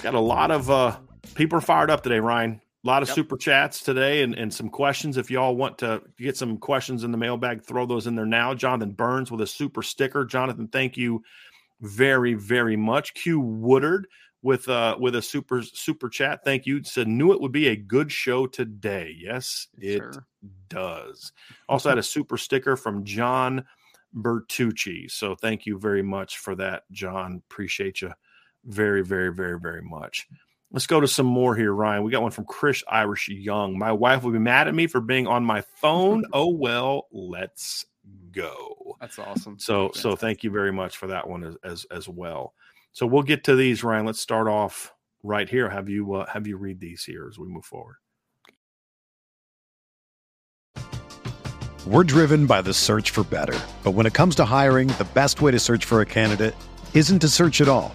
It's got a lot of uh, people are fired up today, Ryan. A lot of yep. super chats today and, and some questions. If y'all want to get some questions in the mailbag, throw those in there now. Jonathan Burns with a super sticker. Jonathan, thank you very, very much. Q Woodard with uh with a super super chat. Thank you. Said knew it would be a good show today. Yes, it sure. does. Also had a super sticker from John Bertucci. So thank you very much for that, John. Appreciate you very, very, very, very much. Let's go to some more here, Ryan. We got one from Chris Irish Young. My wife will be mad at me for being on my phone. Oh well, let's go. That's awesome. So so thank you very much for that one as as, as well. So we'll get to these, Ryan. Let's start off right here. Have you uh, have you read these here as we move forward? We're driven by the search for better, but when it comes to hiring, the best way to search for a candidate isn't to search at all.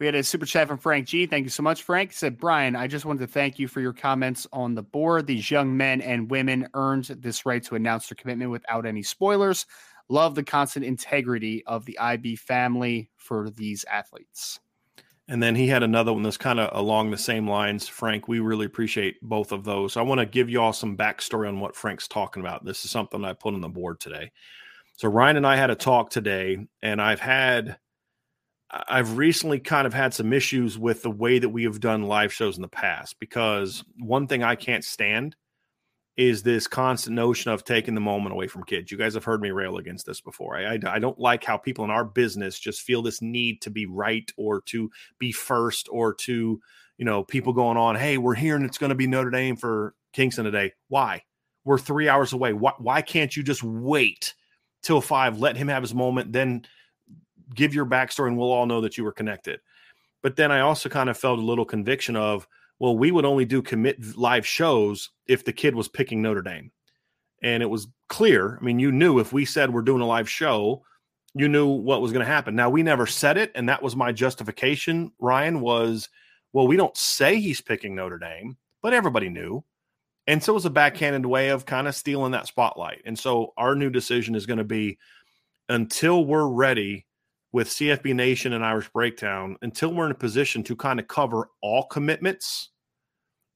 We had a super chat from Frank G. Thank you so much, Frank. He said, Brian, I just wanted to thank you for your comments on the board. These young men and women earned this right to announce their commitment without any spoilers. Love the constant integrity of the IB family for these athletes. And then he had another one that's kind of along the same lines. Frank, we really appreciate both of those. I want to give you all some backstory on what Frank's talking about. This is something I put on the board today. So Ryan and I had a talk today, and I've had I've recently kind of had some issues with the way that we have done live shows in the past because one thing I can't stand is this constant notion of taking the moment away from kids. You guys have heard me rail against this before. I, I, I, don't like how people in our business just feel this need to be right or to be first or to, you know, people going on, hey, we're here and it's going to be Notre Dame for Kyngstonn today. Why? We're three hours away. Why, why can't you just wait till five, let him have his moment, then give your backstory, and we'll all know that you were connected. But then I also kind of felt a little conviction of, well, we would only do commit live shows if the kid was picking Notre Dame. And it was clear. I mean, you knew if we said we're doing a live show, you knew what was going to happen. Now, we never said it. And that was my justification, Ryan, was, well, we don't say he's picking Notre Dame, but everybody knew. And so it was a backhanded way of kind of stealing that spotlight. And so our new decision is going to be until we're ready with CFB Nation and Irish Breakdown, until we're in a position to kind of cover all commitments,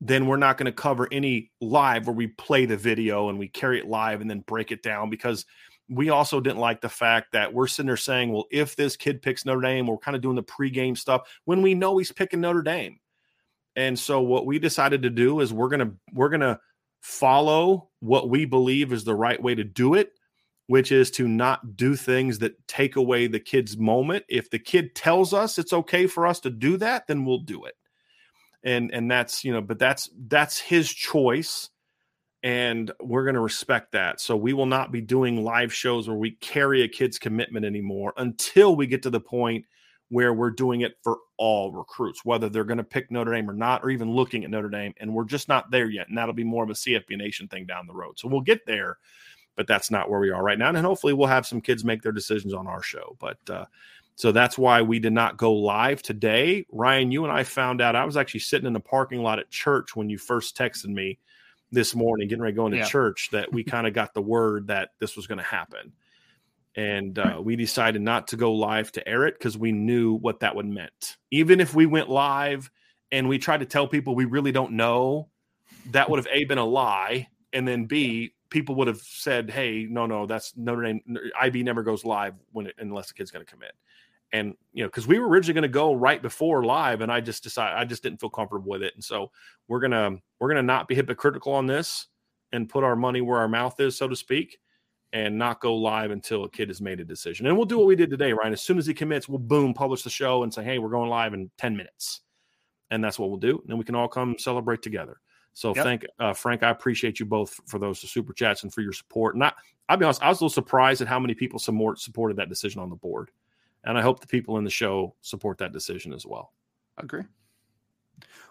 then we're not going to cover any live where we play the video and we carry it live and then break it down because we also didn't like the fact that we're sitting there saying, well, if this kid picks Notre Dame, we're kind of doing the pregame stuff when we know he's picking Notre Dame. And so what we decided to do is we're gonna we're gonna follow what we believe is the right way to do it, which is to not do things that take away the kid's moment. If the kid tells us it's okay for us to do that, then we'll do it. And and that's you know, but that's that's his choice and we're going to respect that. So we will not be doing live shows where we carry a kid's commitment anymore until we get to the point where we're doing it for all recruits, whether they're going to pick Notre Dame or not, or even looking at Notre Dame. And we're just not there yet. And that'll be more of a CFB Nation thing down the road. So we'll get there, but that's not where we are right now. And hopefully we'll have some kids make their decisions on our show. But uh, so that's why we did not go live today. Ryan, you and I found out I was actually sitting in the parking lot at church when you first texted me this morning, getting ready going to yeah. church, that we kind of got the word that this was going to happen and uh, we decided not to go live to air it because we knew what that would meant. Even if we went live and we tried to tell people we really don't know, that would have a been a lie, and then b people would have said, "Hey, no, no, that's Notre Dame. IB never goes live when it, unless the kid's going to commit." And you know, because we were originally going to go right before live, and I just decided I just didn't feel comfortable with it, and so we're gonna we're gonna not be hypocritical on this and put our money where our mouth is, so to speak and not go live until a kid has made a decision. And we'll do what we did today, Ryan. As soon as he commits, we'll boom, publish the show and say, hey, we're going live in 10 minutes. And that's what we'll do. And then we can all come celebrate together. So yep. thank uh, Frank. I appreciate you both for those super chats and for your support. And I, I'll be honest, I was a little surprised at how many people support, supported that decision on the board. And I hope the people in the show support that decision as well. Agree.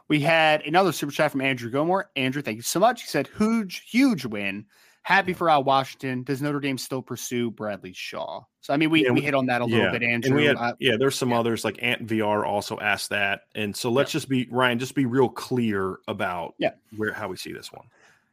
We had another super chat from Andrew Gomor. Andrew, thank you so much. He said, huge, huge win. Happy for Al Washington. Does Notre Dame still pursue Bradley Shaw? So I mean, we, yeah, we hit on that a little yeah. bit, Andrew. And we had, yeah, there's some yeah. others like Ant VR also asked that, and so let's just be Ryan, just be real clear about yeah where how we see this one.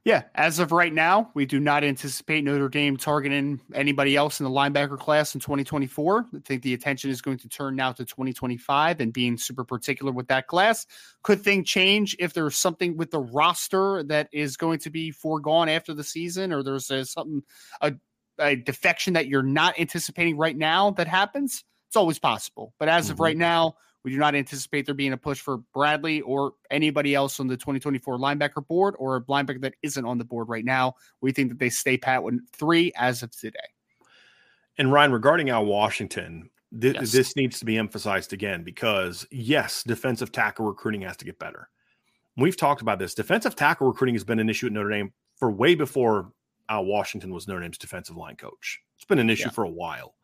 Yeah, as of right now, we do not anticipate Notre Dame targeting anybody else in the linebacker class in 2024. I think the attention is going to turn now to 2025 and being super particular with that class. Could things change if there's something with the roster that is going to be foregone after the season, or there's a, something a, a defection that you're not anticipating right now that happens? It's always possible, but as mm-hmm. of right now, we do not anticipate there being a push for Bradley or anybody else on the 2024 linebacker board or a linebacker that isn't on the board right now. We think that they stay pat with three as of today. And Ryan, regarding Al Washington, th- yes. this needs to be emphasized again because, yes, defensive tackle recruiting has to get better. We've talked about this. Defensive tackle recruiting has been an issue at Notre Dame for way before Al Washington was Notre Dame's defensive line coach. It's been an issue yeah. for a while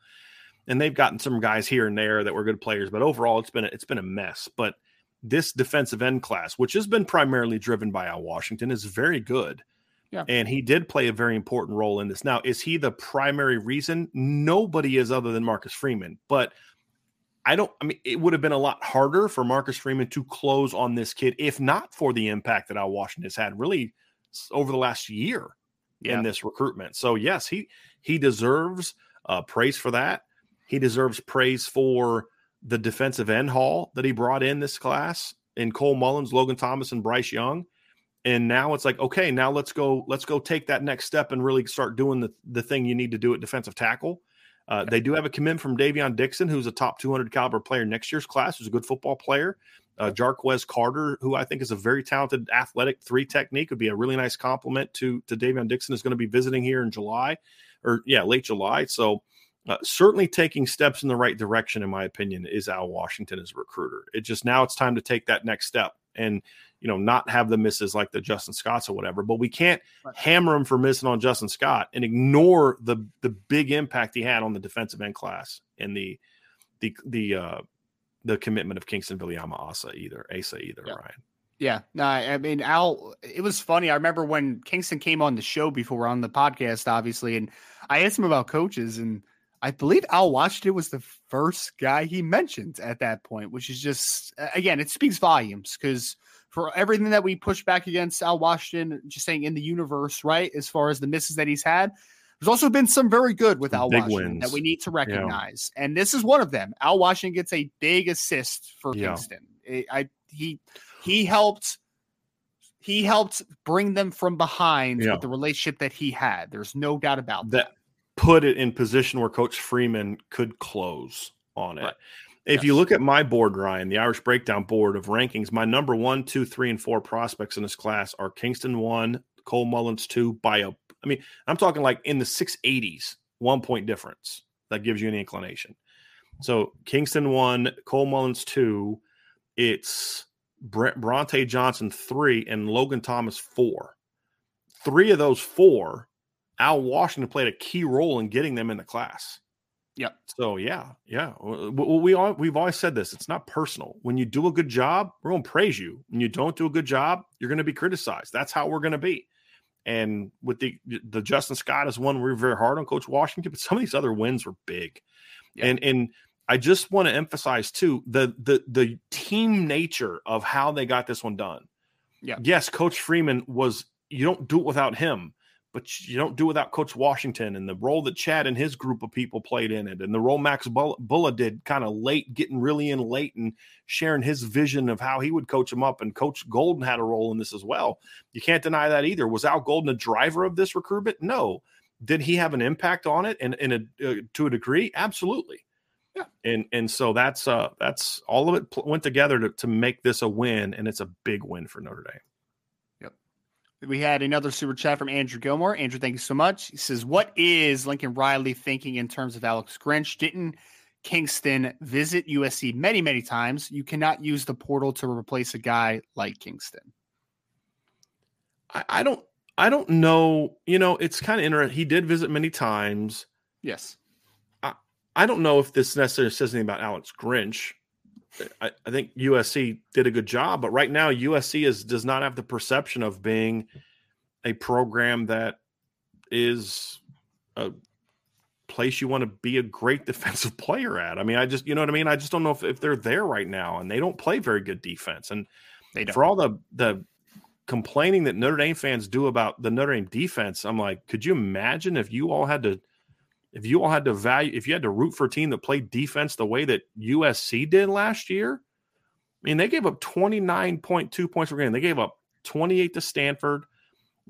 and they've gotten some guys here and there that were good players, but overall it's been a, it's been a mess. But this defensive end class, which has been primarily driven by Al Washington, is very good. Yeah. And he did play a very important role in this. Now, is he the primary reason? Nobody is other than Marcus Freeman. But I don't, I mean, it would have been a lot harder for Marcus Freeman to close on this kid if not for the impact that Al Washington has had really over the last year yeah. in this recruitment. So, yes, he he deserves uh, praise for that. He deserves praise for the defensive end haul that he brought in this class in Cole Mullins, Logan Thomas, and Bryce Young. And now it's like, okay, now let's go, let's go take that next step and really start doing the, the thing you need to do at defensive tackle. Uh, they do have a commitment from Davion Dixon, who's a top 200 caliber player next year's class, who's a good football player. Uh, Jarquez Carter, who I think is a very talented athletic three technique, would be a really nice compliment to to Davion Dixon. Is going to be visiting here in July, or yeah, late July. So uh, certainly taking steps in the right direction, in my opinion, is Al Washington as a recruiter. It just now it's time to take that next step. And you know, not have the misses like the Justin Scotts or whatever. But we can't Right. hammer him for missing on Justin Scott and ignore the the big impact he had on the defensive end class and the the the uh the commitment of Kyngstonn Viliamu-Asa either Asa either Yeah. Ryan. Yeah, no, I I mean Al. It was funny. I remember when Kyngstonn came on the show before on the podcast, obviously, and I asked him about coaches, and I believe Al Washington was the first guy he mentioned at that point, which is just again, it speaks volumes because for everything that we push back against Al Washington, just saying in the universe, right? As far as the misses that he's had, there's also been some very good with Al big Washington that we need to recognize, and this is one of them. Al Washington gets a big assist for Yeah. Kyngstonn. I, I he he helped he helped bring them from behind Yeah. with the relationship that he had. There's no doubt about that. that put it in position where Coach Freeman could close on it. Right. If you look at my board, Ryan, the Irish breakdown board of rankings, my number one, two, three, and four prospects in this class are Kyngstonn one, Cole Mullins two, by a I mean, I'm talking like in the 680s, one point difference. That gives you an inclination. So Kyngstonn one, Cole Mullins two, it's Brent Bronte Johnson three, and Logan Thomas four. Three of those four Al Washington played a key role in getting them in the class. Yep. So yeah, yeah. We all we've always said this. It's not personal. When you do a good job, we're going to praise you. When you don't do a good job, you're going to be criticized. That's how we're going to be. And with the the Justin Scott is one we're very hard on Coach Washington, but some of these other wins were big. Yeah. And and I just want to emphasize too the the the team nature of how they got this one done. Yeah. Yes, Coach Freeman was. You don't do it without him but you don't do without Coach Washington and the role that Chad and his group of people played in it, and the role Max Bullough did kind of late, getting really in late and sharing his vision of how he would coach them up. And Coach Golden had a role in this as well. You can't deny that either. Was Al Golden a driver of this recruitment? No. Did he have an impact on it and in a uh, to a degree? Absolutely. Yeah. And and so that's uh that's all of it pl- went together to, to make this a win, and it's a big win for Notre Dame. We had another super chat from Andrew Gilmore. Andrew, thank you so much. He says, What is Lincoln Riley thinking in terms of Alex Grinch? Didn't Kyngstonn visit USC many, many times? You cannot use the portal to replace a guy like Kyngstonn. I, I don't I don't know. You know, it's kind of interesting. He did visit many times. Yes. I don't know if this necessarily says anything about Alex Grinch. I, I think USC did a good job, but right now USC is does not have the perception of being a program that is a place you want to be a great defensive player at. I mean, I just you know what I mean. I just don't know if, if they're there right now, and they don't play very good defense. And They don't. for all the the complaining that Notre Dame fans do about the Notre Dame defense, I'm like, could you imagine if you all had to if you all had to value if you had to root for a team that played defense the way that USC did last year? I mean, they gave up 29.2 points per game. They gave up 28 to Stanford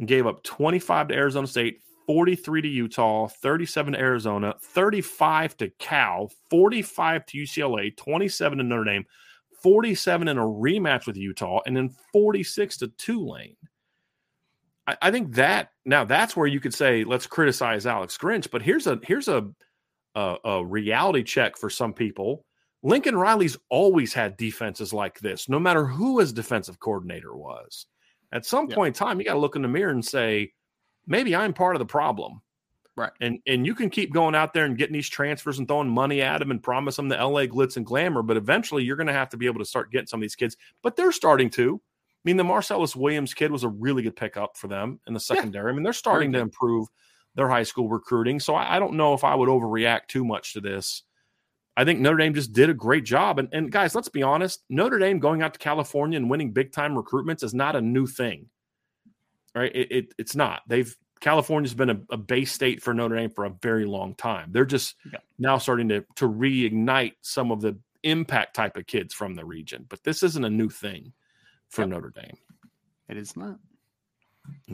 gave up 25 to Arizona State, 43 to Utah, 37 to Arizona, 35 to Cal, 45 to UCLA, 27 to Notre Dame, 47 in a rematch with Utah, and then 46 to Tulane. I, I think that now that's where you could say let's criticize Alex Grinch, but here's a here's a a, a reality check for some people. Lincoln Riley's always had defenses like this, no matter who his defensive coordinator was. At some Yeah. point in time, you got to look in the mirror and say, maybe I'm part of the problem. Right. And and you can keep going out there and getting these transfers and throwing money at them and promise them the LA glitz and glamour, but eventually you're going to have to be able to start getting some of these kids. But they're starting to. I mean, the Marcellus Williams kid was a really good pickup for them in the secondary. I mean, they're starting to improve their high school recruiting. So I, I don't know if I would overreact too much to this. I think Notre Dame just did a great job. And, and guys, let's be honest Notre Dame going out to California and winning big time recruitments is not a new thing. Right? It, it, it's not. They've California's been a, a base state for Notre Dame for a very long time. They're just Yeah. now starting to to reignite some of the impact type of kids from the region. But this isn't a new thing for Yep. Notre Dame. It is not.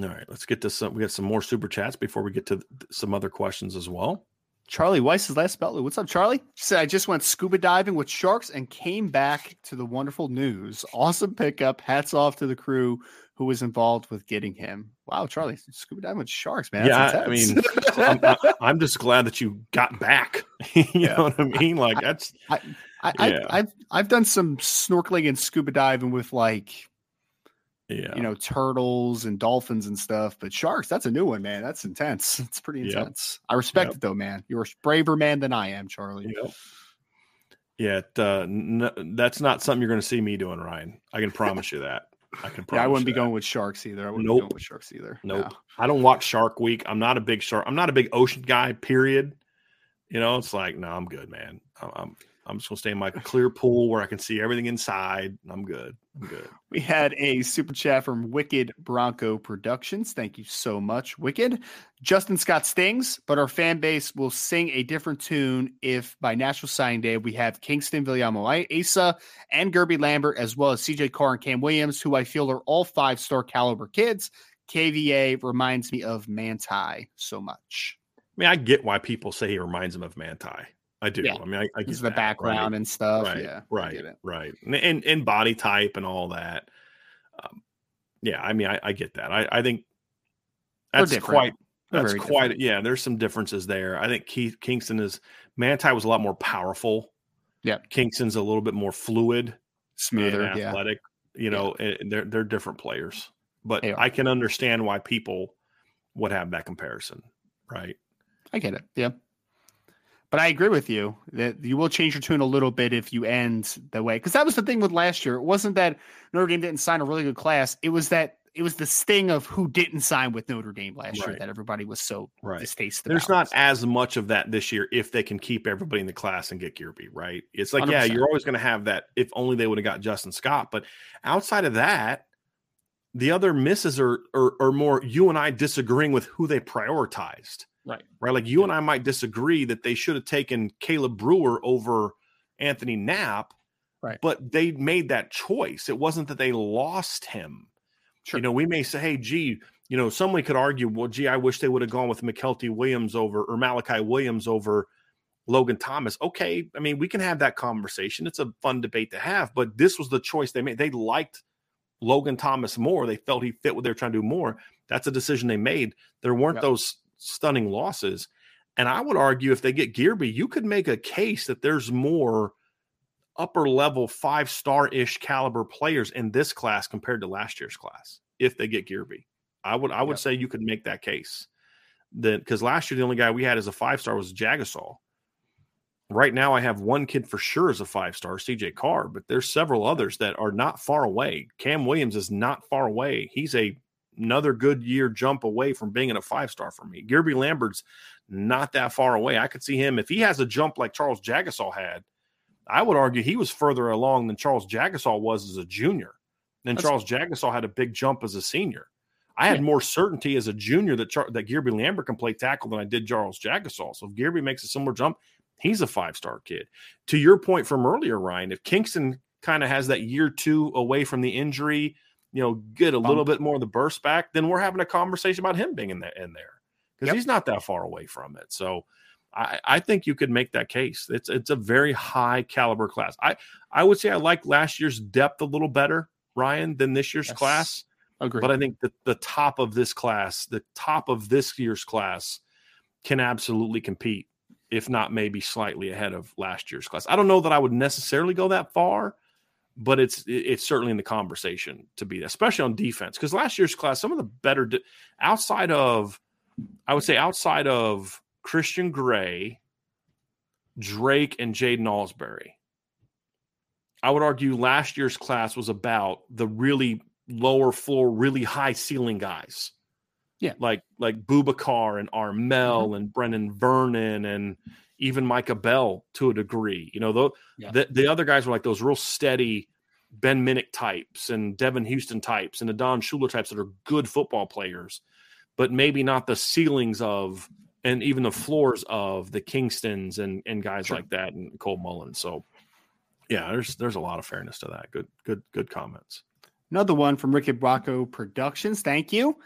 All right, let's get to some. We got some more super chats before we get to th- some other questions as well. Charlie Weiss is last Beltly. What's up, Charlie? She said, I just went scuba diving with sharks and came back to the wonderful news. Awesome pickup. Hats off to the crew who was involved with getting him. Wow, Charlie, scuba diving with sharks, man. yeah, That's I mean. I'm, I- I'm just glad that you got back. you Yeah. know what I mean? Like that's I, Yeah. I, I've I've done some snorkeling and scuba diving with like Yeah. You know, turtles and dolphins and stuff, but sharks, that's a new one, man. That's intense. It's pretty Yep. intense. I respect Yep. it though, man. You're a braver man than I am, Charlie. Yep. Yeah, it, uh, that's not something you're going to see me doing, Ryan. I can promise you that. I can. Promise Yeah, I wouldn't be that. going with sharks either. I wouldn't be going with sharks either. Nope. No. I don't watch Shark Week. I'm not a big shark. I'm not a big ocean guy. Period. You know, it's like, no, I'm good, man. I'm I'm, I'm just gonna stay in my clear pool where I can see everything inside. I'm good. I'm good. We had a super chat from Wicked Bronco Productions. Thank you so much, Wicked. Justin Scott stings, but our fan base will sing a different tune if by National Signing Day we have Kyngstonn, Villamo Asa, and Guerby Lambert, as well as CJ Carr and Cam Williams, who I feel are all five star caliber kids. KVA reminds me of Manti so much. I mean, I get why people say he reminds them of Manti. I do. Yeah. I mean, I, I get the that, background right? and stuff. right, yeah, right, right, and, and body type and all that. Um, yeah, I mean, I, I get that. I, I think that's quite They're that's quite different. yeah. There's some differences there. I think Keith Kyngstonn is Manti was a lot more powerful. Yeah. Kyngstonn's a little bit more fluid smoother. and Yeah, athletic. You know, and they're they're different players, but I can understand why people would have that comparison, right? I get it. Yeah. But I agree with you that you will change your tune a little bit if you end the way. Because that was the thing with last year. It wasn't that Notre Dame didn't sign a really good class. It was that it was the sting of who didn't sign with Notre Dame last year that everybody was so Right. distasteful. There's not as much of that this year if they can keep everybody in the class and get Guerby, right? It's like, yeah, 100%. you're always going to have that if only they would have got Justin Scott. But outside of that, the other misses are, are, are more you and I disagreeing with who they prioritized, right. right? Like you and I might disagree that they should have taken Caleb Brewer over Anthony Knapp, Right. but they made that choice. It wasn't that they lost him. Sure. You know, we may say, hey, gee, you know, somebody could argue, well, gee, I wish they would have gone with McKelty Williams over or Malachi Williams over Logan Thomas. Okay. I mean, we can have that conversation. It's a fun debate to have, but this was the choice they made. They liked Logan Thomas more. They felt he fit what they're trying to do more. That's a decision they made. There weren't Yep. those stunning losses. And I would argue if they get Guerby, you could make a case that there's more upper level five star ish caliber players in this class compared to last year's class if they get Guerby. I would I would Yep. say you could make that case. That because last year the only guy we had as a five star was Jagusah. Right now I have one kid for sure as a five star, CJ Carr, but there's several others that are not far away. Cam Williams is not far away. He's a another good year jump away from being in a five star for me. Guerby Lambert's not that far away. I could see him if he has a jump like Charles Jagusah had. I would argue he was further along than Charles Jagusah was as a junior. Then That's- Charles Jagusah had a big jump as a senior. I had Yeah. more certainty as a junior that Char- that Guerby Lambert can play tackle than I did Charles Jagusah. So if Guerby makes a similar jump, he's a five star kid. To your point from earlier, Ryan, if Kyngstonn kind of has that year two away from the injury, you know, get a little bit more of the burst back, then we're having a conversation about him being in there in there because Yep. he's not that far away from it. So I, I think you could make that case. It's it's a very high caliber class. I I would say I like last year's depth a little better, Ryan, than this year's Yes. class. Agree. But I think that the top of this class, the top of this year's class, can absolutely compete, if not maybe slightly ahead of last year's class. I don't know that I would necessarily go that far, but it's it's certainly in the conversation to be, especially on defense. Because last year's class, some of the better de- outside of, I would say outside of Christian Gray, Drake, and Jaden Alsbury. I would argue last year's class was about the really lower floor, really high ceiling guys. Yeah. Like like Boubacar and mm-hmm. Armel and Brenan Vernon and even Micah Bell to a degree. You know, the, Yeah. the the other guys were like those real steady Ben Minich types and Devin Houston types and the Don Schuler types that are good football players, but maybe not the ceilings of and even the floors of the Kyngstonns and and guys Sure. like that and Cole Mullins. So yeah, there's there's a lot of fairness to that. Good good good comments. Another one from Wicked Bronco Productions. Thank you.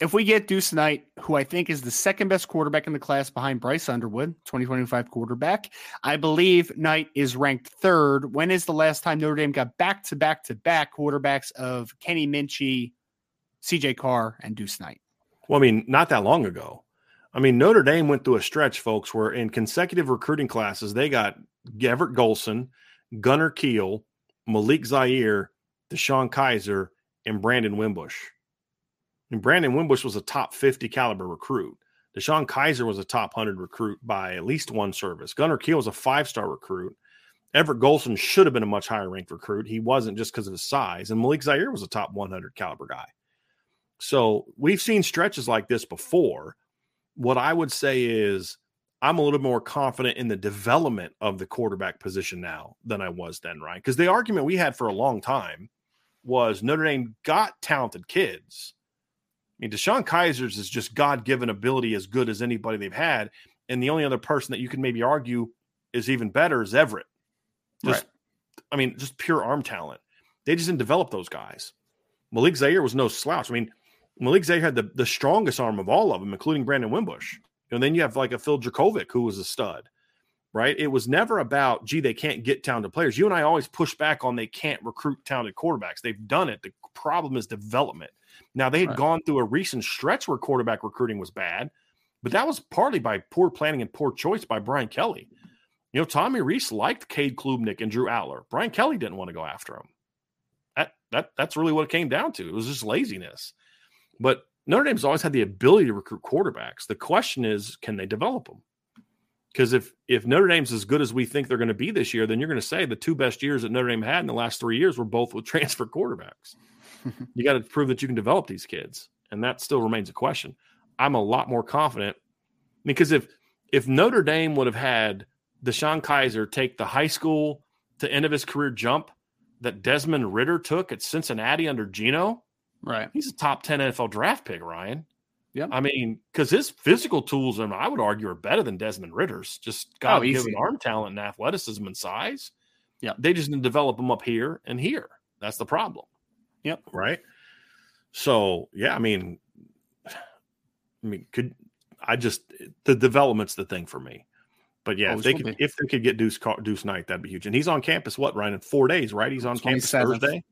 If we get Deuce Knight, who I think is the second best quarterback in the class behind Bryce Underwood, 2025 quarterback, I believe Knight is ranked third. When is the last time Notre Dame got back to back to back quarterbacks of Kenny Minchey, CJ Carr, and Deuce Knight? Well, I mean, not that long ago. I mean, Notre Dame went through a stretch, folks, where in consecutive recruiting classes, they got Everett Golson, Gunner Kiel, Malik Zaire, DeShone Kizer, and Brandon Wimbush. And Brandon Wimbush was a top 50 caliber recruit. DeShone Kizer was a top 100 recruit by at least one service. Gunner Kiel was a five star recruit. Everett Golson should have been a much higher ranked recruit. He wasn't just because of his size. And Malik Zaire was a top 100 caliber guy. So we've seen stretches like this before. What I would say is I'm a little more confident in the development of the quarterback position now than I was then, right? Because the argument we had for a long time was Notre Dame got talented kids. I mean, DeShone Kizer's is just God given ability as good as anybody they've had. And the only other person that you can maybe argue is even better is Everett. Just, right. I mean, just pure arm talent. They just didn't develop those guys. Malik Zaire was no slouch. I mean, Malik Zaire had the, the strongest arm of all of them, including Brandon Wimbush. And then you have like a Phil Jurkovec, who was a stud, right? It was never about, gee, they can't get talented players. You and I always push back on they can't recruit talented quarterbacks. They've done it. The problem is development. Now, they had right. gone through a recent stretch where quarterback recruiting was bad, but that was partly by poor planning and poor choice by Brian Kelly. You know, Tommy Rees liked Cade Klubnik and Drew Allar. Brian Kelly didn't want to go after him. That, that, that's really what it came down to. It was just laziness. But Notre Dame's always had the ability to recruit quarterbacks. The question is, can they develop them? Because if if Notre Dame's as good as we think they're going to be this year, then you're going to say the two best years that Notre Dame had in the last three years were both with transfer quarterbacks. you got to prove that you can develop these kids, and that still remains a question. I'm a lot more confident because if if Notre Dame would have had DeShone Kizer take the high school to end of his career jump that Desmond Ridder took at Cincinnati under Gino, right? He's a top 10 NFL draft pick, Ryan. Yeah. I mean, because his physical tools, and I would argue, are better than Desmond Ridder's. Just got oh, given arm talent and athleticism and size. Yeah. They just didn't develop them up here and here. That's the problem. Yep. Right. So, yeah, I mean, I mean, could I just the development's the thing for me. But yeah, oh, if they could, if they could get Deuce Deuce Knight, that'd be huge. And he's on campus. What, Ryan? In four days, right? He's on campus Thursday.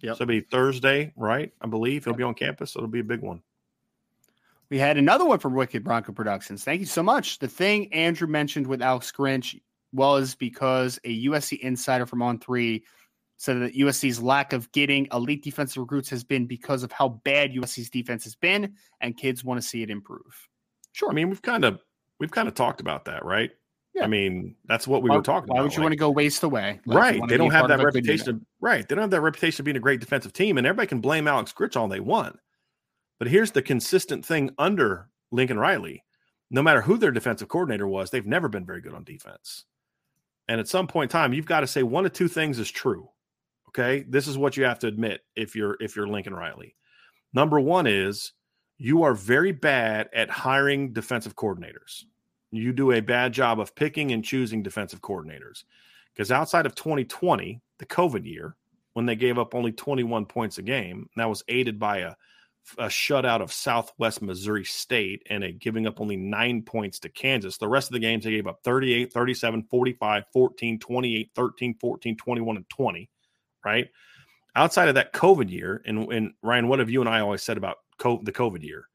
Yeah, so it'll be Thursday, right? I believe he'll yep. be on campus. So it'll be a big one. We had another one from Wicked Bronco Productions. Thank you so much. The thing Andrew mentioned with Alex Grinch was because a USC insider from On Three said that USC's lack of getting elite defensive recruits has been because of how bad USC's defense has been, and kids want to see it improve. Sure. I mean, we've kind of we've kind of talked about that, right? Yeah. I mean, that's what we why, were talking why about. Why would you like, want to go waste away? Like, right. They don't have that reputation. Of, right. They don't have that reputation of being a great defensive team, and everybody can blame Alex Grinch all they want. But here's the consistent thing under Lincoln Riley. No matter who their defensive coordinator was, they've never been very good on defense. And at some point in time, you've got to say one of two things is true. Okay. This is what you have to admit if you're if you're Lincoln Riley. Number one is you are very bad at hiring defensive coordinators. You do a bad job of picking and choosing defensive coordinators. Because outside of 2020, the COVID year, when they gave up only 21 points a game, that was aided by a a shutout of Southwest Missouri State and a giving up only nine points to Kansas. The rest of the games, they gave up 38, 37, 45, 14, 28, 13, 14, 21, and 20, right? Outside of that COVID year, and, and Ryan, what have you and I always said about COVID, the COVID year?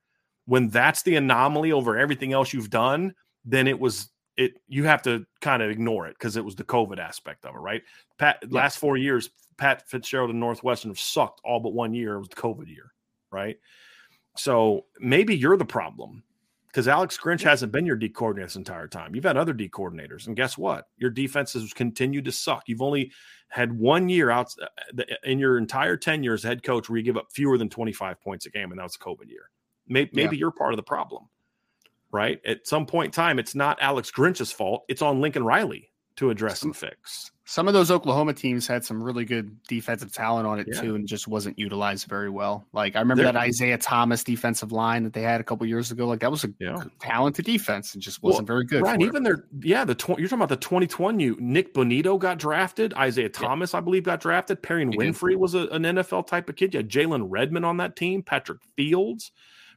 When that's the anomaly over everything else you've done, then it was it you have to kind of ignore it because it was the COVID aspect of it, right? Pat yeah. last four years, Pat Fitzgerald and Northwestern have sucked all but one year. It was the COVID year right? So maybe you're the problem because Alex Grinch hasn't been your D coordinator this entire time. You've had other D coordinators, and guess what? Your defense has continued to suck. You've only had one year out uh, in your entire tenure as head coach where you give up fewer than 25 points a game, and that was a COVID year. Maybe, maybe yeah. you're part of the problem, right? At some point in time, it's not Alex Grinch's fault. It's on Lincoln Riley to address some, and fix. Some of those Oklahoma teams had some really good defensive talent on it yeah. too, and just wasn't utilized very well. Like I remember They're, that Isaiah Thomas defensive line that they had a couple years ago. Like that was a yeah. talented defense and just wasn't well, very good. Right, even their yeah, the tw- you're talking about the 2020. You Nik Bonitto got drafted. Isaiah Thomas, yeah. I believe, got drafted. Perrion Winfrey was a, an NFL type of kid. You had Jalen Redmond on that team. Patrick Fields.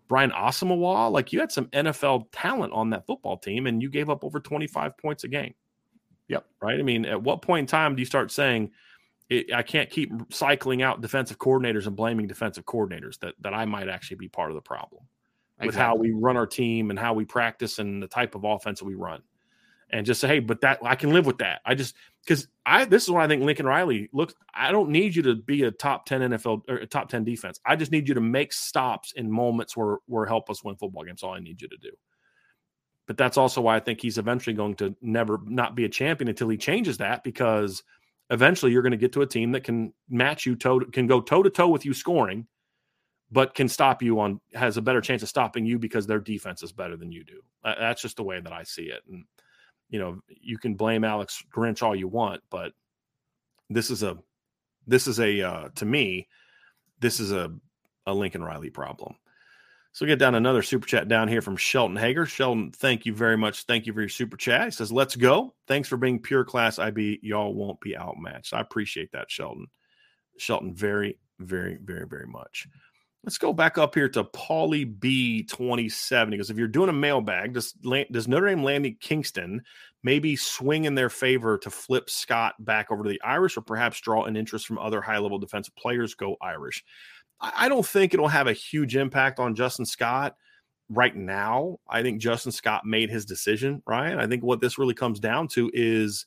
Brian Asamoah, like you had some NFL talent on that football team, and you gave up over 25 points a game. Yep. Right. I mean, at what point in time do you start saying, I can't keep cycling out defensive coordinators and blaming defensive coordinators that, that I might actually be part of the problem exactly. with how we run our team and how we practice and the type of offense that we run. and just say, hey, but that I can live with that. I just because I this is why I think Lincoln Riley looks. I don't need you to be a top ten NFL or a top ten defense. I just need you to make stops in moments where where help us win football games. All I need you to do. But that's also why I think he's eventually going to never not be a champion until he changes that because eventually you're going to get to a team that can match you toe can go toe to toe with you scoring but can stop you on has a better chance of stopping you because their defense is better than you do. That's just the way that I see it. And you know, you can blame Alex Grinch all you want, but this is a this is a uh, to me this is a a Lincoln Riley problem. So we get down another super chat down here from Shelton Hager. Shelton, thank you very much. Thank you for your super chat. He says, "Let's go. Thanks for being pure class IB. Y'all won't be outmatched." I appreciate that, Shelton. Shelton, very, very, very, very much. Let's go back up here to Paulie B twenty seven. Because if you're doing a mailbag, does does Notre Dame landing Kyngstonn maybe swing in their favor to flip Scott back over to the Irish, or perhaps draw an interest from other high level defensive players? Go Irish. I don't think it'll have a huge impact on Justin Scott right now. I think Justin Scott made his decision, Ryan. I think what this really comes down to is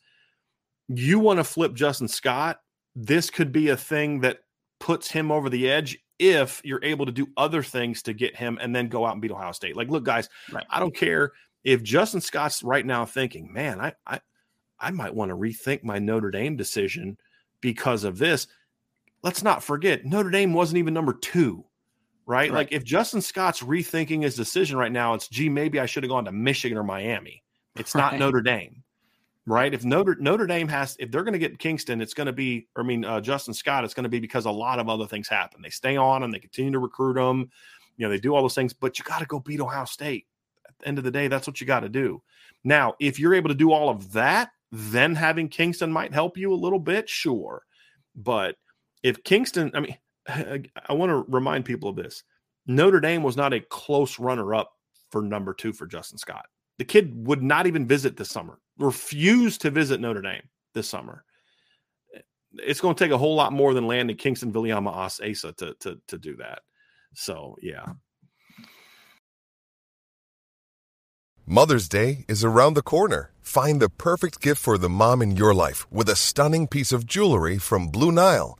you want to flip Justin Scott. This could be a thing that puts him over the edge if you're able to do other things to get him and then go out and beat Ohio State. Like, look, guys, right. I don't care if Justin Scott's right now thinking, man, I I I might want to rethink my Notre Dame decision because of this let's not forget Notre Dame wasn't even number two, right? right? Like if Justin Scott's rethinking his decision right now, it's gee, maybe I should have gone to Michigan or Miami. It's right. not Notre Dame, right? If Notre Notre Dame has, if they're going to get Kyngstonn, it's going to be, I mean, uh, Justin Scott, it's going to be because a lot of other things happen. They stay on and they continue to recruit them. You know, they do all those things, but you got to go beat Ohio State. At the end of the day, that's what you got to do. Now, if you're able to do all of that, then having Kyngstonn might help you a little bit, sure. But if Kyngstonn, I mean, I want to remind people of this. Notre Dame was not a close runner up for number two for Justin Scott. The kid would not even visit this summer, refused to visit Notre Dame this summer. Eh, it's going to take a whole lot more than landing Kyngstonn Viliamu-Asa to, to, to do that. So, yeah. Mother's Day is around the corner. Find the perfect gift for the mom in your life with a stunning piece of jewelry from Blue Nile.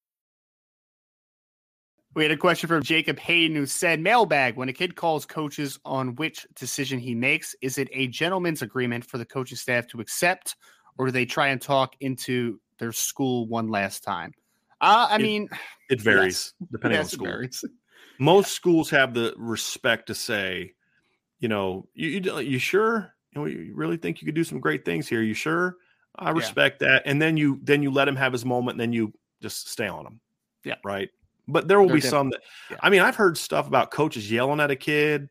We had a question from Jacob Hayden who said, Mailbag, when a kid calls coaches on which decision he makes, is it a gentleman's agreement for the coaching staff to accept, or do they try and talk into their school one last time? Uh, I it, mean, it varies yes. depending yes, on school. Most yeah. schools have the respect to say, you know, you, you, you sure? You, know, you really think you could do some great things here? You sure? I respect yeah. that. And then you then you let him have his moment, and then you just stay on him. Yeah. Right. But there will They're be different. some that yeah. I mean, I've heard stuff about coaches yelling at a kid.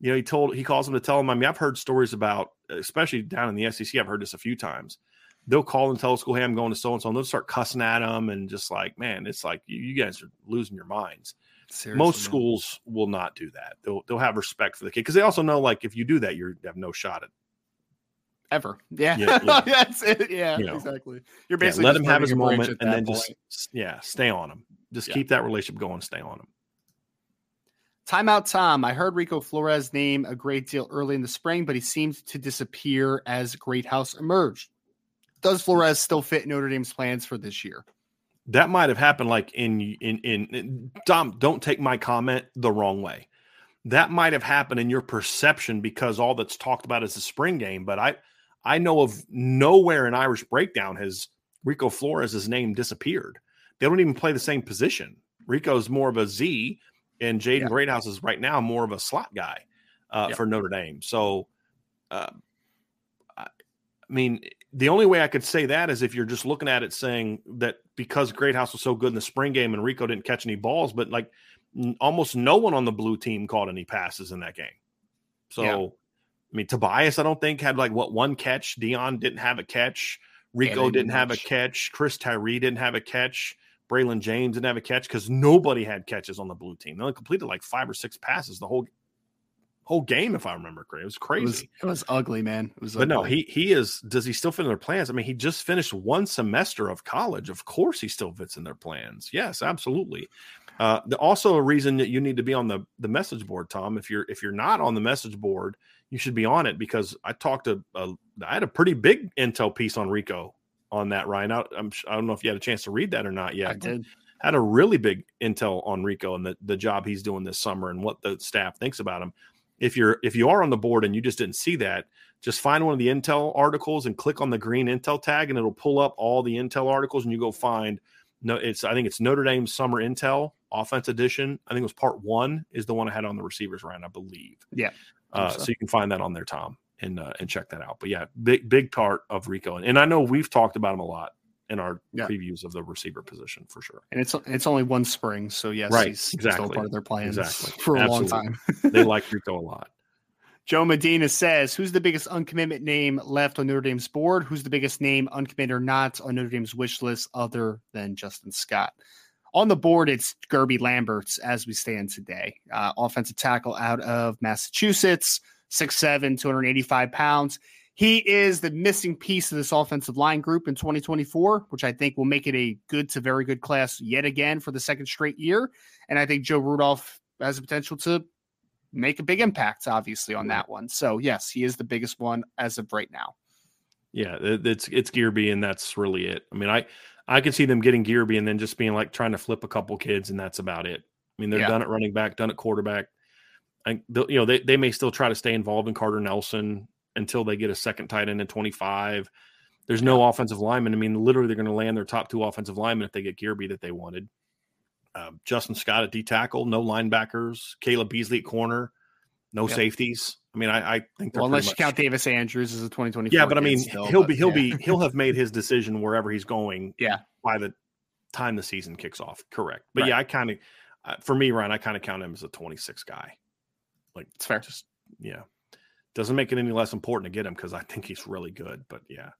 You know, he told he calls them to tell him. I mean, I've heard stories about, especially down in the SEC. I've heard this a few times. They'll call and tell the school, "Hey, I'm going to so and so," and they'll start cussing at them and just like, man, it's like you, you guys are losing your minds. Seriously, Most man. schools will not do that. They'll they'll have respect for the kid because they also know like if you do that, you have no shot at ever. Yeah, yeah, yeah. that's it. Yeah, you know, exactly. You're basically yeah, let him have his moment and then point. just yeah, stay on him. Just yeah. keep that relationship going. Stay on him. Timeout Tom. I heard Rico Flores name a great deal early in the spring, but he seemed to disappear as Greathouse emerged. Does Flores still fit Notre Dame's plans for this year? That might have happened like in in in, in Tom, don't take my comment the wrong way. That might have happened in your perception because all that's talked about is the spring game, but I I know of nowhere in Irish breakdown has Rico Flores' name disappeared. They don't even play the same position. Rico's more of a Z, and Jaden Yeah. Greathouse is right now more of a slot guy uh, Yep. for Notre Dame. So, uh, I mean, the only way I could say that is if you're just looking at it saying that because Greathouse was so good in the spring game and Rico didn't catch any balls, but like n- almost no one on the blue team caught any passes in that game. So, Yeah. I mean, Tobias, I don't think had like what one catch. Dion didn't have a catch. Rico didn't have a catch. Chris Tyree didn't have a catch. Braylon James didn't have a catch because nobody had catches on the blue team. They only completed like five or six passes the whole whole game, if I remember correctly. It was It crazy. was, it was ugly, man. It was But no, he he is. Does he still fit in their plans? I mean, he just finished one semester of college. Of course, he still fits in their plans. Yes, absolutely. Uh, the, also, a reason that you need to be on the the message board, Tom. If you're if you're not on the message board, you should be on it because I talked to. A, I had a pretty big intel piece on Rico on that. Ryan, I, I'm, I don't know if you had a chance to read that or not yet. I did. Had a really big intel on Rico and the the job he's doing this summer and what the staff thinks about him if you're if you are on the board and you just didn't see that just find one of the intel articles and click on the green intel tag and it'll pull up all the intel articles and you go find no it's i think it's notre dame summer intel offense edition i think it was part one is the one i had on the receivers round i believe Yeah, uh, so. so. you can find that on there tom and uh, and check that out but yeah big big part of rico and, and i know we've talked about him a lot in our Yeah. previews of the receiver position for sure And it's it's only one spring, so yes, Right, he's still exactly. part of their plans Exactly. for a long time. they like rico a lot Joe Medina says, "Who's the biggest uncommitment name left on Notre Dame's board? Who's the biggest name, uncommitted or not, on Notre Dame's wish list other than Justin Scott?" On the board, it's Guerby Lamberts as we stand today, uh, offensive tackle out of Massachusetts, 6'7", 285 pounds. He is the missing piece of this offensive line group in 2024, which I think will make it a good to very good class yet again for the second straight year. And I think Joe Rudolph has the potential to make a big impact, obviously, on that one. So yes, he is the biggest one as of right now. Yeah, it's it's Guerby, and that's really it. I mean, I I could see them getting Guerby and then just being like trying to flip a couple kids, and that's about it. I mean, they're Yeah. done at running back, done at quarterback. I, you know, they they may still try to stay involved in Carter Nelson until they get a second tight end in twenty five. There's no offensive lineman. I mean, literally, they're going to land their top two offensive linemen if they get Guerby that they wanted. Um, Justin Scott at D tackle, no linebackers. Caleb Beasley at corner, no Yep. safeties. I mean, I, I think they're Well, unless you much- count Davis Andrews as a 2024. yeah, but I mean, still, he'll but be he'll yeah. be he'll have made his decision wherever he's going. Yeah. by the time the season kicks off. Correct. But Right. yeah, I kind of uh, for me, Ryan, I kind of count him as a 26 guy. Like It's fair. just yeah, doesn't make it any less important to get him because I think he's really good. But yeah,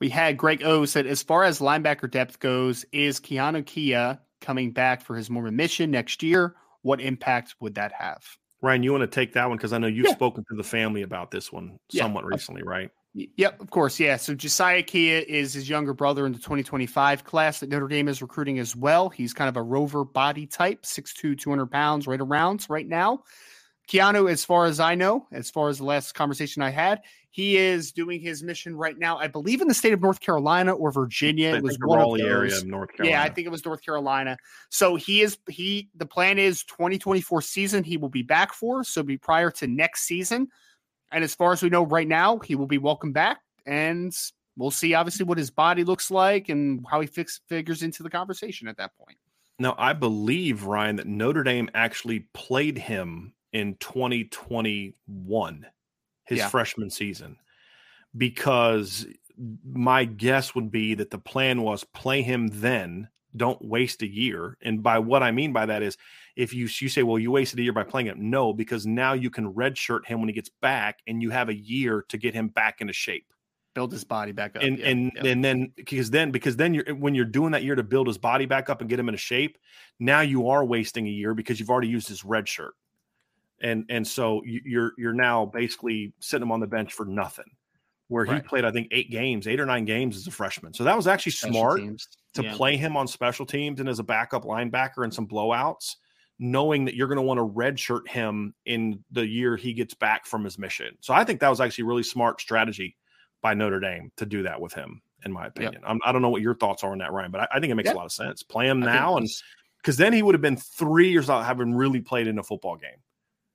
We had Greg O said, as far as linebacker depth goes, is Kahanu Kia coming back for his Mormon mission next year? What impact would that have? Ryan, you want to take that one because I know you've Yeah. spoken to the family about this one Yeah. somewhat recently, right? Yep, of course. Yeah. So Josiah Kia is his younger brother in the 2025 class that Notre Dame is recruiting as well. He's kind of a rover body type, 6'2, 200 pounds, right around right now. Kahanu, as far as I know, as far as the last conversation I had, he is doing his mission right now, I believe in the state of North Carolina or Virginia. I It was one Raleigh of area those. of North Carolina. Yeah, I think it was North Carolina. So he is he the plan is 2024 season he will be back for, so be prior to next season. And as far as we know right now, he will be welcome back and we'll see obviously what his body looks like and how he fix, figures into the conversation at that point. Now, I believe, Ryan, that Notre Dame actually played him in 2021, his Yeah. freshman season, because my guess would be that the plan was play him then, don't waste a year. And by what I mean by that is if you, you say, well, you wasted a year by playing him, no, because now you can redshirt him when he gets back and you have a year to get him back into shape Build his body back up. and Yeah, and yeah. and then because then because then you're when you're doing that year to build his body back up and get him into shape now you are wasting a year because you've already used his redshirt, and and so you- you're you're now basically sitting him on the bench for nothing where he Right. played i think eight games eight or nine games as a freshman so that was actually Special smart teams. to Yeah. play him on special teams and as a backup linebacker and some blowouts, knowing that you're going to want to redshirt him in the year he gets back from his mission. So I think that was actually really smart strategy by Notre Dame to do that with him, in my opinion. I'm, I don't know what your thoughts are on that, Ryan, but I, I think it makes Yeah. a lot of sense. Play him I now, and because then he would have been three years out having really played in a football game.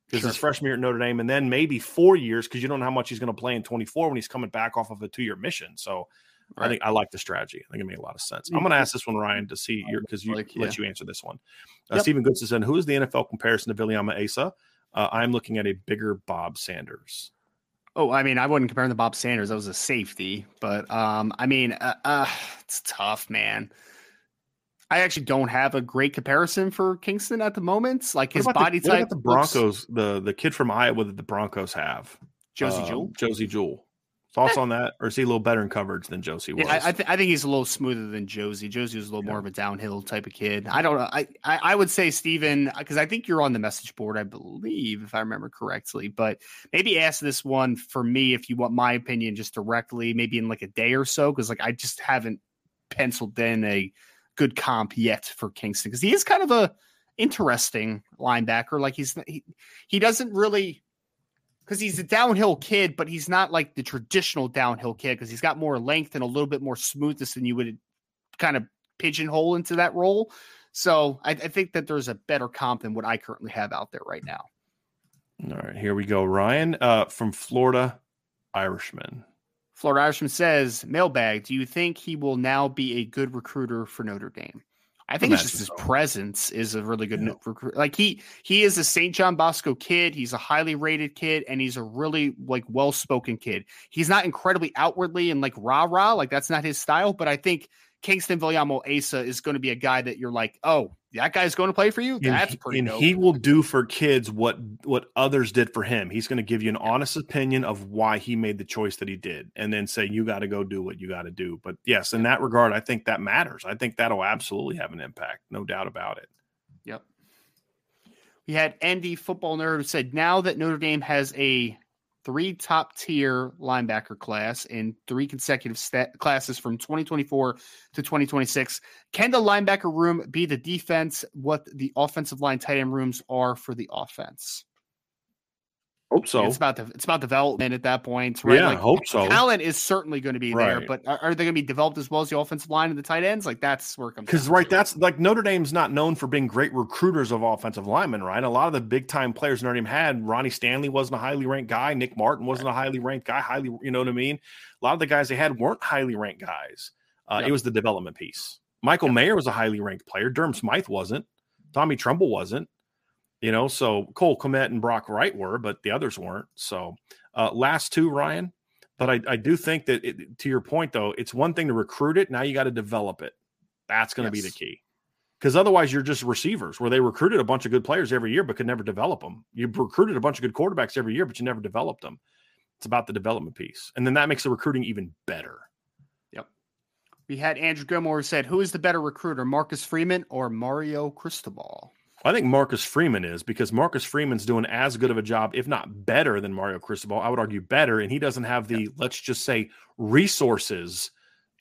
Because Sure. his freshman year at Notre Dame, and then maybe four years because you don't know how much he's going to play in 24 when he's coming back off of a two year mission. So Right. I think I like the strategy. I think it made a lot of sense. I'm going to ask this one, Ryan, to see your because you like, yeah. let you answer this one. Uh, yep. Stephen Goodson said, "Who is the NFL comparison to Viliamu-Asa?" Uh, I'm looking at a bigger Bob Sanders. Oh, I mean, I wouldn't compare him to Bob Sanders. That was a safety, but um, I mean, uh, uh, it's tough, man. I actually don't have a great comparison for Kyngstonn at the moment. Like his body the, type. the Broncos, looks... the the kid from Iowa that the Broncos have, Josey um, Jewell. Josey Jewell. Thoughts on that, or is he a little better in coverage than Josey was? Yeah, I, th- I, think he's a little smoother than Josey. Josey was a little yeah. more of a downhill type of kid. I don't know. I, I, I would say Stephen, because I think you're on the message board, I believe, if I remember correctly. But maybe ask this one for me if you want my opinion just directly, maybe in like a day or so, because like I just haven't penciled in a good comp yet for Kyngstonn because he is kind of a interesting linebacker. Like he's he, he doesn't really because he's a downhill kid, but he's not like the traditional downhill kid because he's got more length and a little bit more smoothness than you would kind of pigeonhole into that role. So I, I think that there's a better comp than what I currently have out there right now. All right, here we go. Ryan uh, from Florida Irishman. Florida Irishman says, mailbag, do you think he will now be a good recruiter for Notre Dame? I think it's just his presence is a really good yeah. recruit. Like he he is a St. John Bosco kid. He's a highly rated kid, and he's a really like well spoken kid. He's not incredibly outwardly and like rah rah, like that's not his style. But I think Kyngstonn Viliamu-Asa is going to be a guy that you're like, oh, that guy's going to play for you. That's and, pretty. And dope. he will do for kids what what others did for him. He's going to give you an honest opinion of why he made the choice that he did, and then say you got to go do what you got to do. But yes, in that regard, I think that matters. I think that'll absolutely have an impact, no doubt about it. Yep. We had Andy Football Nerd who said, now that Notre Dame has a three top tier linebacker class in three consecutive stat- classes from 2024 to 2026. Can the linebacker room be the defense what the offensive line tight end rooms are for the offense? Hope so. It's about the it's about development at that point, right? Yeah, like, hope so. Talent is certainly going to be right. there, but are, are, they going to be developed as well as the offensive line and the tight ends? Like that's where it comes. Because right, that's like Notre Dame's not known for being great recruiters of offensive linemen, right? A lot of the big time players Notre Dame had, Ronnie Stanley wasn't a highly ranked guy, Nick Martin wasn't right. a highly ranked guy, highly, you know what I mean? A lot of the guys they had weren't highly ranked guys. Uh, yep. It was the development piece. Michael yep. Mayer was a highly ranked player. Durham Smythe wasn't. Tommy Tremble wasn't. You know, so Cole Kmet and Brock Wright were, but the others weren't. So uh, last two, Ryan. But I, I do think that it, to your point, though, it's one thing to recruit it. Now you got to develop it. That's going to yes. be the key. Because otherwise, you're just receivers where they recruited a bunch of good players every year, but could never develop them. You recruited a bunch of good quarterbacks every year, but you never developed them. It's about the development piece. And then that makes the recruiting even better. Yep. We had Andrew Gilmore said, Who is the better recruiter, Marcus Freeman or Mario Cristobal? I think Marcus Freeman is because Marcus Freeman's doing as good of a job, if not better, than Mario Cristobal. I would argue better, and he doesn't have the yeah. let's just say resources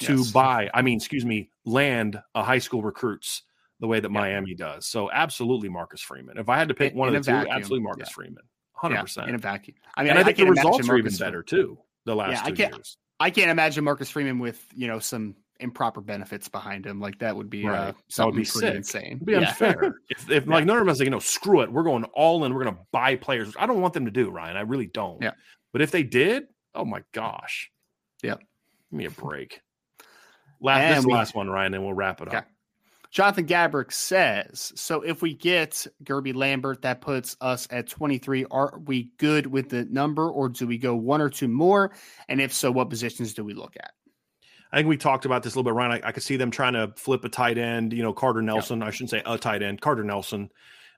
to yes. buy. I mean, excuse me, land a high school recruits the way that yeah. Miami does. So absolutely, Marcus Freeman. If I had to pick in, one in of the vacuum. two, absolutely Marcus yeah. Freeman, hundred percent in a vacuum. I mean, and I, I think the results are even better too. The last two I years. I can't imagine Marcus Freeman with you know some improper benefits behind him. Like that would be uh, right. uh, that would be sick. insane. It'd be yeah. unfair. if, if yeah. like Notre Dame's like, you know, screw it, we're going all in. We're going to buy players. I don't want them to do Ryan. I really don't. Yeah. But if they did, oh my gosh. Yeah. Give me a break. Last, and this is the last one, Ryan, and we'll wrap it okay. up. Jonathan Gabrick says, so if we get Guerby Lambert, that puts us at 23. Are we good with the number or do we go one or two more? And if so, what positions do we look at? I think we talked about this a little bit, Ryan. I, I could see them trying to flip a tight end, you know, Carter Nelson. I shouldn't say a tight end, Carter Nelson.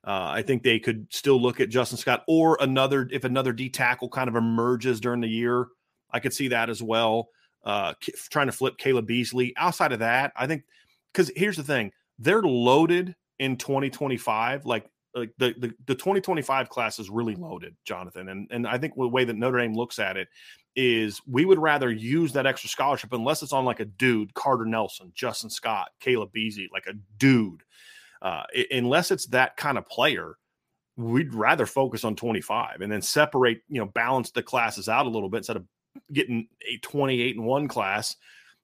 Uh, I think they could still look at Justin Scott or another, if another D tackle kind of emerges during the year, I could see that as well. Uh, trying to flip Caleb Beasley. Outside of that, I think, because here's the thing they're loaded in 2025. Like, like the, the, the 2025 class is really loaded, Jonathan. And, and I think the way that Notre Dame looks at it is we would rather use that extra scholarship unless it's on like a dude, Carter Nelson, Justin Scott, Caleb Beasley, like a dude. Uh, unless it's that kind of player, we'd rather focus on 25 and then separate, you know, balance the classes out a little bit instead of getting a 28 and one class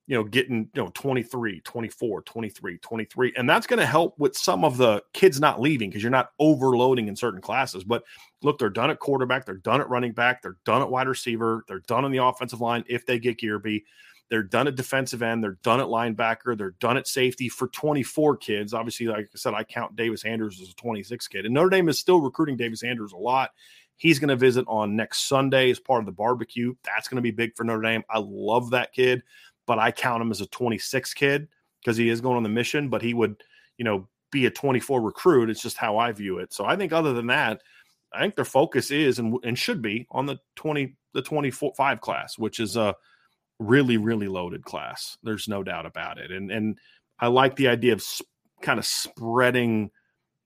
you know, getting, you know, 23, 24, 23, 23. And that's going to help with some of the kids not leaving because you're not overloading in certain classes. But look, they're done at quarterback, they're done at running back, they're done at wide receiver, they're done on the offensive line if they get Guerby. They're done at defensive end. They're done at linebacker. They're done at safety for 24 kids. Obviously, like I said, I count Davis Andrews as a 26 kid. And Notre Dame is still recruiting Davis Andrews a lot. He's going to visit on next Sunday as part of the barbecue. That's going to be big for Notre Dame. I love that kid, but I count him as a 26 kid because he is going on the mission, but he would, you know, be a 24 recruit. It's just how I view it. So I think other than that, I think their focus is and, and should be on the 20 the 25 class, which is a really, really loaded class. There's no doubt about it. And and I like the idea of sp- kind of spreading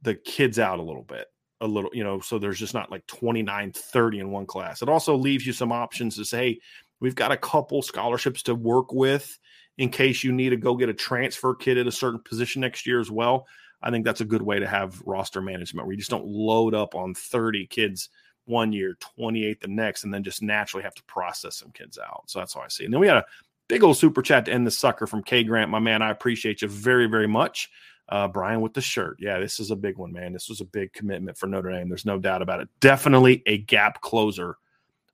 the kids out a little bit, a little, you know, so there's just not like 29, 30 in one class. It also leaves you some options to say, hey, we've got a couple scholarships to work with in case you need to go get a transfer kid at a certain position next year as well. I think that's a good way to have roster management where you just don't load up on 30 kids one year, 28 the next, and then just naturally have to process some kids out. So that's how I see it. And then we had a big old super chat to end the sucker from K Grant. My man, I appreciate you very, very much. Uh, Brian with the shirt. Yeah, this is a big one, man. This was a big commitment for Notre Dame. There's no doubt about it. Definitely a gap closer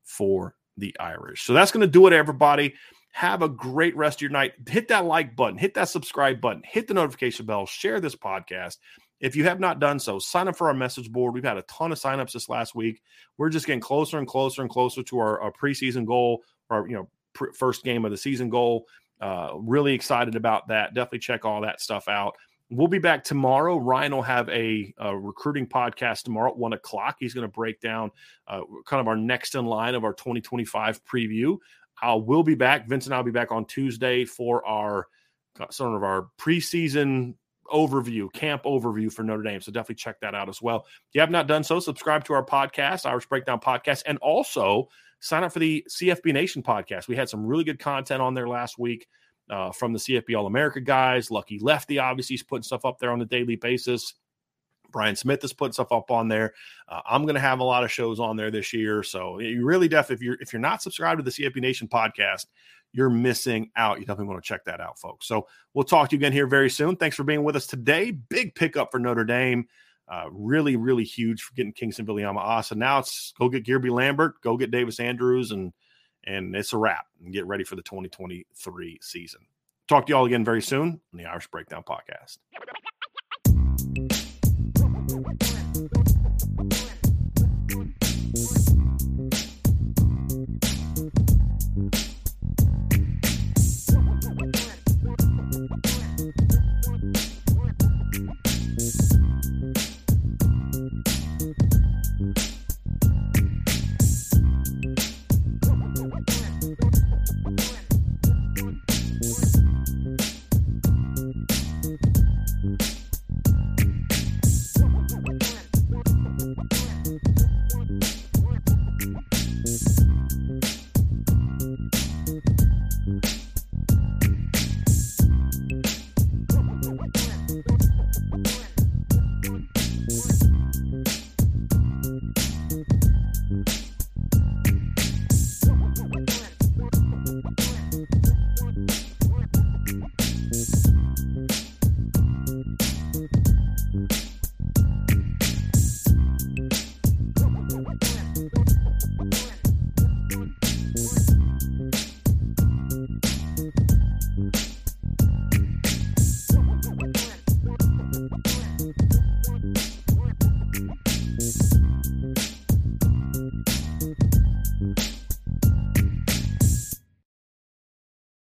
for the Irish. So that's going to do it, everybody. Have a great rest of your night. Hit that like button, hit that subscribe button, hit the notification bell, share this podcast. If you have not done so, sign up for our message board. We've had a ton of signups this last week. We're just getting closer and closer and closer to our, our preseason goal, our you know first game of the season goal. Uh, really excited about that. Definitely check all that stuff out. We'll be back tomorrow. Ryan will have a, a recruiting podcast tomorrow at one o'clock. He's going to break down uh, kind of our next in line of our 2025 preview. I will be back. Vince and I'll be back on Tuesday for our sort of our preseason overview, camp overview for Notre Dame. So definitely check that out as well. If you have not done so, subscribe to our podcast, Irish Breakdown Podcast, and also sign up for the CFB Nation podcast. We had some really good content on there last week uh, from the CFB All America guys. Lucky Lefty, obviously, is putting stuff up there on a daily basis. Brian Smith is putting stuff up on there. Uh, I'm going to have a lot of shows on there this year, so you really definitely if you're if you're not subscribed to the CFB Nation podcast, you're missing out. You definitely want to check that out, folks. So we'll talk to you again here very soon. Thanks for being with us today. Big pickup for Notre Dame. Uh, really, really huge for getting Kyngstonn Viliamu-Asa. Now it's go get Guerby Lambert, go get Davis Andrews, and and it's a wrap. And get ready for the 2023 season. Talk to you all again very soon on the Irish Breakdown Podcast.